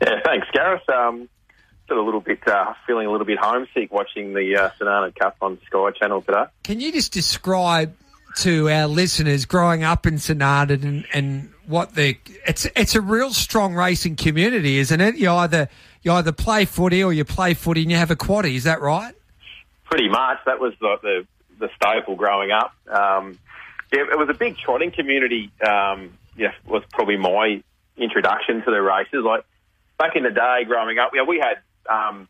Yeah, thanks, Gareth. Um, a little bit, uh, feeling a little bit homesick watching the uh, St Cup on Sky Channel today. Can you just describe to our listeners growing up in Arnaud and, and what the it's it's a real strong racing community, isn't it? You either you either play footy or you play footy and you have a quaddy. Is that right? Pretty much. That was the the, the staple growing up. Um, yeah, it was a big trotting community. Um, yeah, was probably my introduction to the races. Like back in the day, growing up, you know, we had um,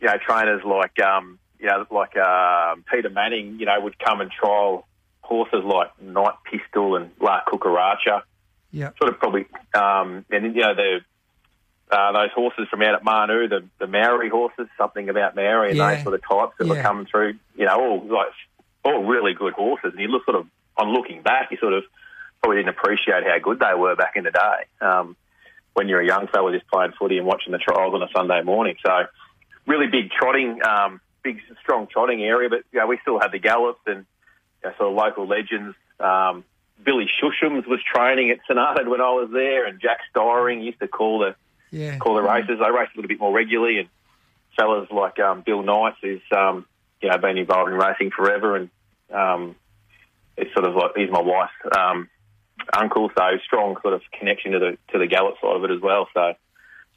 you know trainers like um, you know like uh, Peter Manning. You know, would come and trial horses like Night Pistol and La Cucaracha. Yeah, sort of probably, um, and you know the uh, those horses from out at Manu, the the Maori horses, something about Maori, and Yeah. those sort of types that Yeah. were coming through. You know, all like all really good horses. And you look sort of on looking back, you sort of probably didn't appreciate how good they were back in the day. Um, when you're a young fella just playing footy and watching the trials on a Sunday morning, so really big trotting, um, big strong trotting area. But you know, we still had the gallops and you know, sort of local legends. Um, Billy Shushams was training at Arnaud when I was there, and Jack Styring used to call the yeah. call the races. They raced a little bit more regularly, and fellas like um, Bill Knight, who's um, you know been involved in racing forever, and um, it's sort of like he's my wife. um, uncle, so strong sort of connection to the to the Gallop side of it as well. So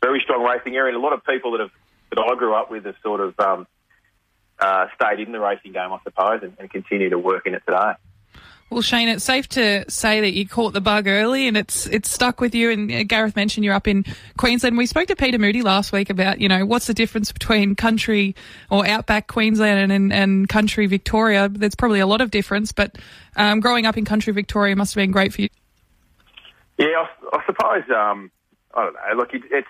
very strong racing area, and a lot of people that have that I grew up with have sort of um, uh, stayed in the racing game, I suppose, and, and continue to work in it today. Well, Shane, it's safe to say that you caught the bug early and it's it's stuck with you. And uh, Gareth mentioned you're up in Queensland. We spoke to Peter Moody last week about, you know, what's the difference between country or outback Queensland and, and country Victoria. There's probably a lot of difference, but um, growing up in country Victoria must have been great for you. Yeah, I, I suppose. Um, I don't know. Look, it, it's.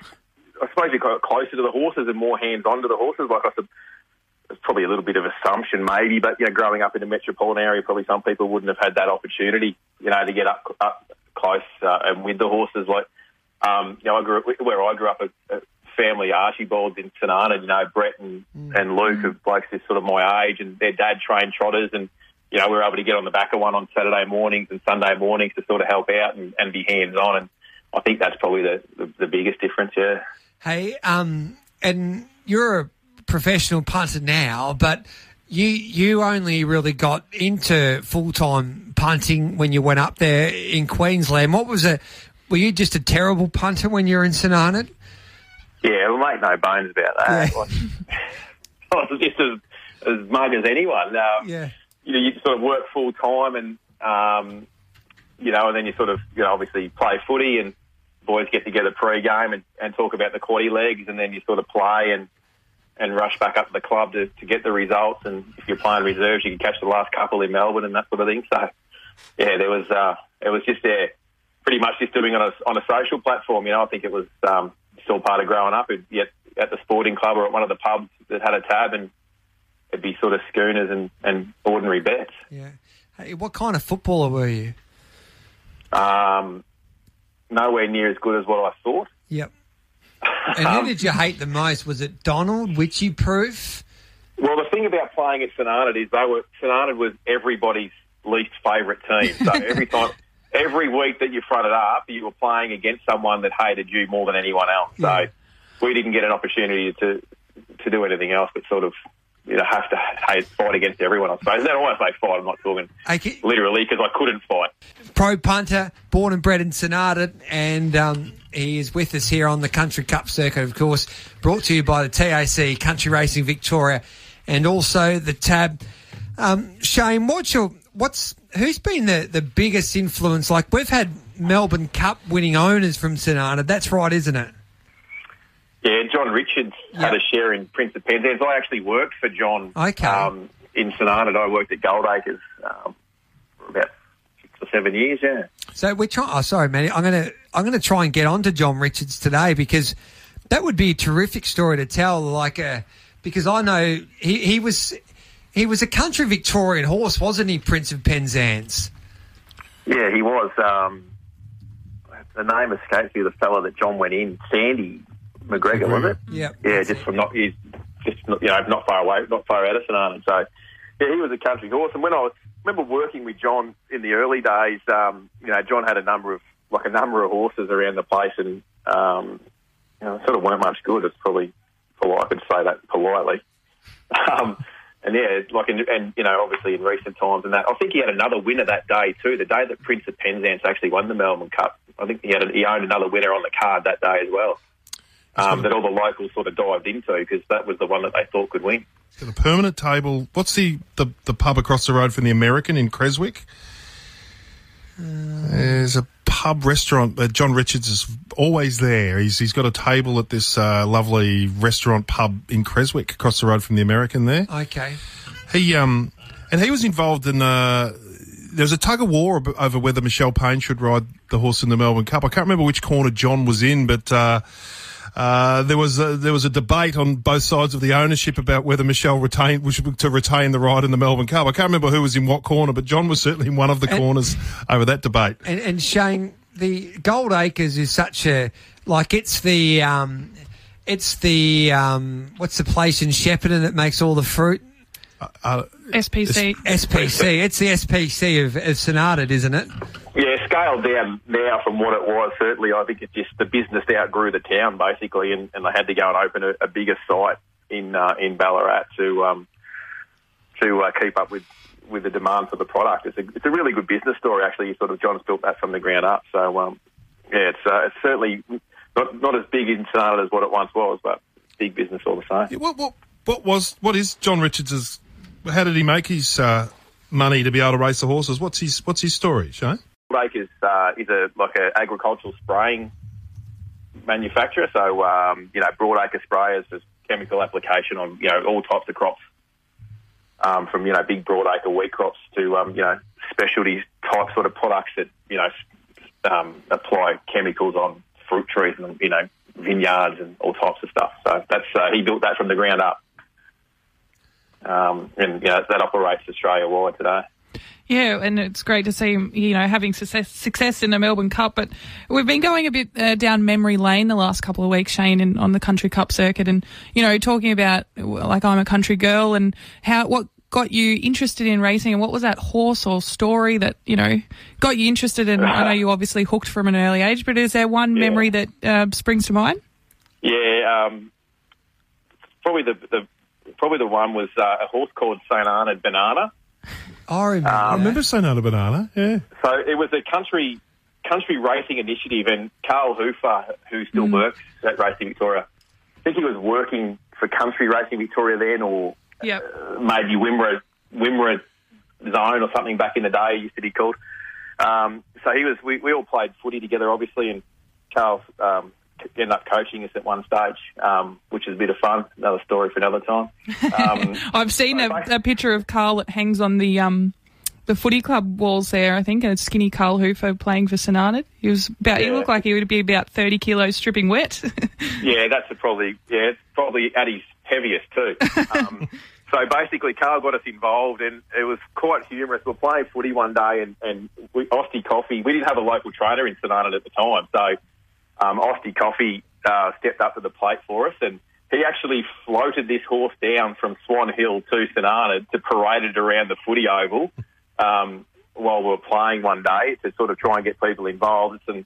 I suppose you're closer to the horses and more hands-on to the horses. Like I said, probably a little bit of assumption, maybe, but you know, growing up in a metropolitan area, probably some people wouldn't have had that opportunity, you know, to get up up close uh, and with the horses. Like, um, you know, I grew up where I grew up, a, a family Archibalds in St Arnaud. You know, Brett and, and Luke, who blokes is sort of my age, and their dad trained trotters, and you know, we were able to get on the back of one on Saturday mornings and Sunday mornings to sort of help out and, and be hands on. And I think that's probably the, the, the biggest difference. Yeah. Hey, um, and you're a professional punter now, but you you only really got into full time punting when you went up there in Queensland. What was it? Were you just a terrible punter when you were in St? Yeah, well, make no bones about that. Yeah. I was just as, as mug as anyone. Um, Yeah. You know, you sort of work full time and, um, you know, and then you sort of, you know, obviously play footy and boys get together pre-game and, and talk about the quaddy legs and then you sort of play and, and rush back up to the club to, to get the results. And if you're playing reserves, you can catch the last couple in Melbourne and that sort of thing. So, yeah, there was, uh, it was just there pretty much just doing it on a, on a social platform. You know, I think it was um, still part of growing up. At, at the sporting club or at one of the pubs that had a tab, and it'd be sort of schooners and, and ordinary bets. Yeah. Hey, what kind of footballer were you? Um, nowhere near as good as what I thought. Yep. And who um, did you hate the most? Was it Donald, Wycheproof? Well, the thing about playing at St is they were St was everybody's least favourite team. So every time, every week that you fronted up, you were playing against someone that hated you more than anyone else. Yeah. So we didn't get an opportunity to to do anything else but sort of you know have to fight against everyone. I suppose. I want to say fight. I'm not talking Okay. literally because I couldn't fight. pro punter, born and bred in Arnaud, and um, he is with us here on the Country Cup circuit, of course, brought to you by the TAC, Country Racing Victoria, and also the Tab. Um, Shane, what's your what's who's been the, the biggest influence? Like we've had Melbourne Cup winning owners from Arnaud. That's right, isn't it? Yeah, John Richards had a share in Prince of Penzance. I actually worked for John Okay. um, in Arnaud. I worked at Goldacres um, for about six or seven years. Yeah. So we're trying. Oh, sorry, man. I'm gonna I'm gonna try and get on to John Richards today because that would be a terrific story to tell. Like a because I know he, he was he was a country Victorian horse, wasn't he, Prince of Penzance? Yeah, he was. Um, the name escapes me. The fella that John went in, Sandy McGregor, was it? Yep. Yeah, just from not he's just not, you know not far away, not far out of St Arnaud. So yeah, he was a country horse. And when I was remember working with John in the early days, um, you know, John had a number of like a number of horses around the place, and um, you know, sort of weren't much good. It's probably polite. I could say that politely. Um, and yeah, like in, and you know, obviously in recent times and that, I think he had another winner that day too. The day that Prince of Penzance actually won the Melbourne Cup, I think he had a, he owned another winner on the card that day as well. Um, that all the locals sort of dived into because that was the one that they thought could win. Got a permanent table. What's the, the, the pub across the road from the American in Creswick? There's a pub restaurant that John Richards is always there. He's he's got a table at this uh, lovely restaurant pub in Creswick across the road from the American there. Okay. He um and he was involved in uh there was a tug of war over whether Michelle Payne should ride the horse in the Melbourne Cup. I can't remember which corner John was in, but uh, uh, there was a, there was a debate on both sides of the ownership about whether Michelle retained was to retain the ride in the Melbourne Cup. I can't remember who was in what corner, but John was certainly in one of the And- corners over that debate. And, and Shane, the Goldacres is such a like it's the um, it's the um, what's the place in Shepparton that makes all the fruit? Uh, SPC. SPC. It's the SPC of, of St Arnaud, isn't it? Yeah, scaled down now from what it was. Certainly, I think it just the business outgrew the town basically, and, and they had to go and open a, a bigger site in uh, in Ballarat to um, to uh, keep up with, with the demand for the product. It's a it's a really good business story actually. Sort of John's built that from the ground up. So um, yeah, it's uh, it's certainly not not as big in St Arnaud as what it once was, but big business all the same. what what what was what is John Richards's? How did he make his uh, money to be able to race the horses? What's his what's his story, Shane? Broadacre is uh, is a like a agricultural spraying manufacturer. So um, you know, Broadacre sprayers is chemical application on you know all types of crops, um, from you know big Broadacre wheat crops to um, you know specialty type sort of products that you know um, apply chemicals on fruit trees and you know vineyards and all types of stuff. So that's uh, he built that from the ground up. Um, and you know, that operates Australia wide today. Yeah, and it's great to see him, you know, having success, success in the Melbourne Cup. But we've been going a bit uh, down memory lane the last couple of weeks, Shane, in, on the Country Cup circuit, and you know, talking about like I'm a country girl and how what got you interested in racing, and what was that horse or story that you know got you interested in? I know you obviously hooked from an early age, but is there one Yeah. memory that uh, springs to mind? Yeah, um, probably the, the probably the one was uh, a horse called St Arnaud Banana. I remember. I remember a banana. Yeah. So it was a country country racing initiative, and Carl Hoofer, who still works at Racing Victoria, I think he was working for Country Racing Victoria then, or Yep. uh, maybe Wimmera Wimmera Zone or something back in the day. It used to be called. Um, so he was. We, we all played footy together, obviously, and Carl um, ended up coaching us at one stage, um, which is a bit of fun. Another story for another time. Um, I've seen a, a picture of Carl that hangs on the um the footy club walls there, I think, and it's skinny Carl Hoofer playing for St He was about he looked like he would be about thirty kilos stripping wet. Yeah, that's a probably yeah, probably at his heaviest too. Um, so basically, Carl got us involved, and it was quite humorous. We were playing footy one day, and and we, Austie Coffee. We didn't have a local trainer in St at the time, so um, Austie Coffee uh, stepped up to the plate for us, and he actually floated this horse down from Swan Hill to St Arnaud to parade it around the footy oval. Um, while we were playing one day to sort of try and get people involved, and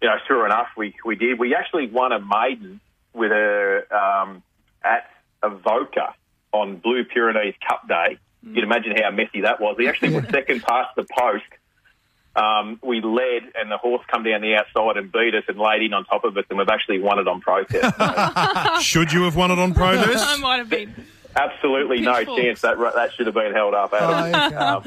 you know, sure enough, we, we did. We actually won a maiden with her um, at Avoca on Blue Pyrenees Cup Day. You can imagine how messy that was. He actually was second past the post. Um, we led, and the horse come down the outside and beat us and laid in on top of us, and we've actually won it on protest. Should you have won it on I protest? might have been. Absolutely no Pitchforks. chance that that should have been held up. Oh, okay. Um,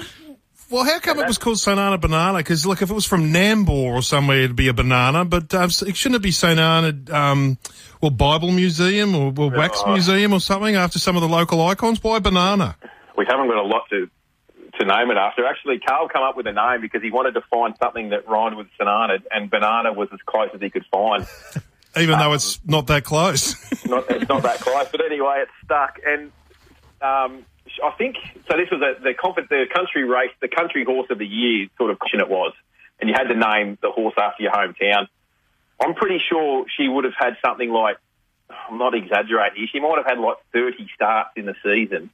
well, how come it was called St Arnaud Banana? Because look, if it was from Nambour or somewhere, it'd be a banana. But uh, it shouldn't it be St Arnaud, um, well, Bible Museum or, or Wax Oh. Museum or something after some of the local icons? Why banana? we haven't got a lot to to name it after. Actually, Carl come up with a name because he wanted to find something that rhymed with banana, and banana was as close as he could find. Even though it's not that close. not, it's not that close, but anyway, it stuck. And um, I think so. This was a, the the country race, the country horse of the year sort of question it was, and you had to name the horse after your hometown. I'm pretty sure she would have had something like I'm not exaggerating. She might have had like 30 starts in the season,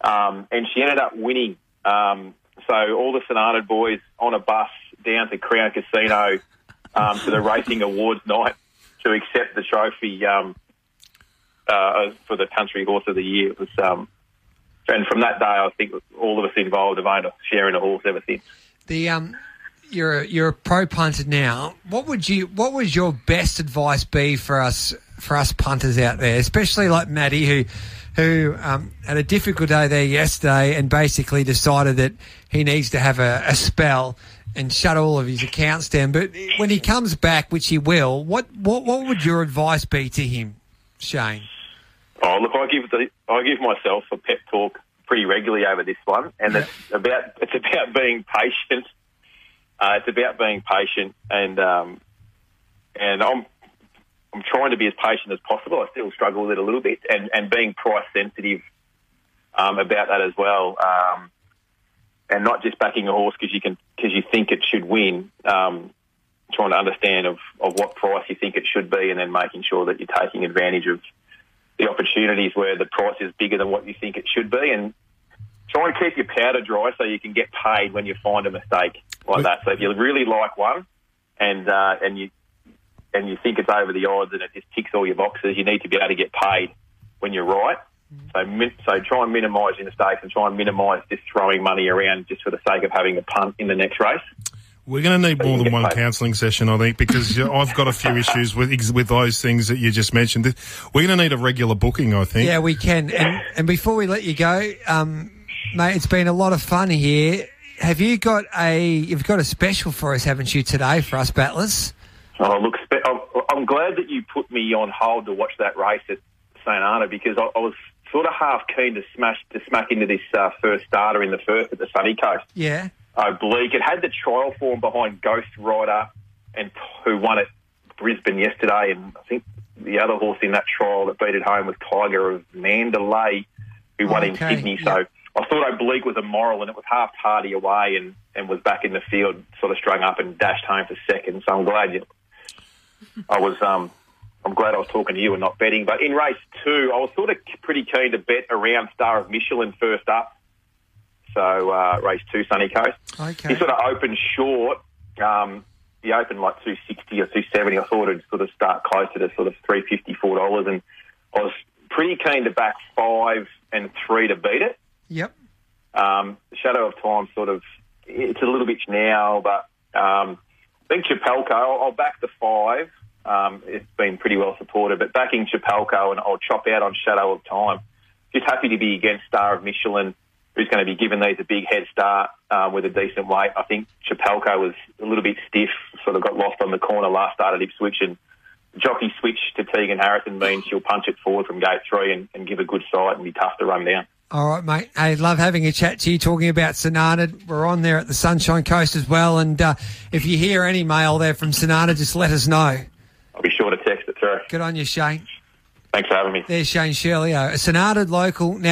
um, and she ended up winning. Um, so all the St Arnaud boys on a bus down to Crown Casino um, to the racing awards night. to accept the trophy um, uh, for the country horse of the year. It was, um, and from that day, I think all of us involved have owned a share in a horse ever since. The um, you're a, you're a pro punter now. What would you what would your best advice be for us for us punters out there, especially like Maddie who who um, had a difficult day there yesterday and basically decided that he needs to have a, a spell and shut all of his accounts down. But when he comes back, which he will, what what what would your advice be to him, Shane? Oh, look, I give the, I give myself a pep talk pretty regularly over this one, and it's about it's about being patient. Uh, it's about being patient, and um, and I'm I'm trying to be as patient as possible. I still struggle with it a little bit, and and being price sensitive um, about that as well, um, and not just backing a horse because you can because you think it should win. Um, trying to understand of, of what price you think it should be, and then making sure that you're taking advantage of the opportunities where the price is bigger than what you think it should be, and try and keep your powder dry so you can get paid when you find a mistake like that. So if you really like one, and uh, and you and you think it's over the odds and it just ticks all your boxes, you need to be able to get paid when you're right. So, min- so try and minimise your mistakes and try and minimise just throwing money around just for the sake of having a punt in the next race. We're going to need So more than one paid. counselling session, I think, because I've got a few issues with with those things that you just mentioned. We're going to need a regular booking, I think. Yeah, we can. And and before we let you go, um, mate, it's been a lot of fun here. Have you got a you've got a special for us, haven't you, today for us battlers? Oh, look, spe- I'm, I'm glad that you put me on hold to watch that race at St Arnaud because I, I was sort of half keen to smash to smack into this uh, first starter in the first at the Sunny Coast. Yeah. Oblique. It had the trial form behind Ghost Rider, and who won at Brisbane yesterday. And I think the other horse in that trial that beat it home was Tiger of Mandalay, who won in Sydney. yeah. So I thought Oblique was a moral, and it was half party away, and, and was back in the field, sort of strung up and dashed home for second. So I'm glad you. I was um, I'm glad I was talking to you and not betting. But in race two, I was sort of pretty keen to bet around Star of Michelin first up. So uh, race two, Sunny Coast. Okay. He sort of opened short. Um, he opened like 260 or 270. I thought it'd sort of start closer to sort of 350 $4. And I was pretty keen to back five and three to beat it. Yep. Um, Shadow of Time sort of, it's a little bit now, but um, I think Chapelco, I'll, I'll back the five. Um, it's been pretty well supported, but backing Chapelco and I'll chop out on Shadow of Time. Just happy to be against Star of Michelin, who's going to be giving these a big head start um, with a decent weight. I think Chapelco was a little bit stiff, sort of got lost on the corner last start at Ipswich, and jockey switch to Tegan Harrison means she'll punch it forward from gate three and, and give a good sight and be tough to run down. All right, mate. Hey, love having a chat to you, talking about St Arnaud. We're on there at the Sunshine Coast as well. And uh, if you hear any mail there from St Arnaud, just let us know. I'll be sure to text it through. Good on you, Shane. Thanks for having me. There's Shane Shirley, a St Arnaud local. Now,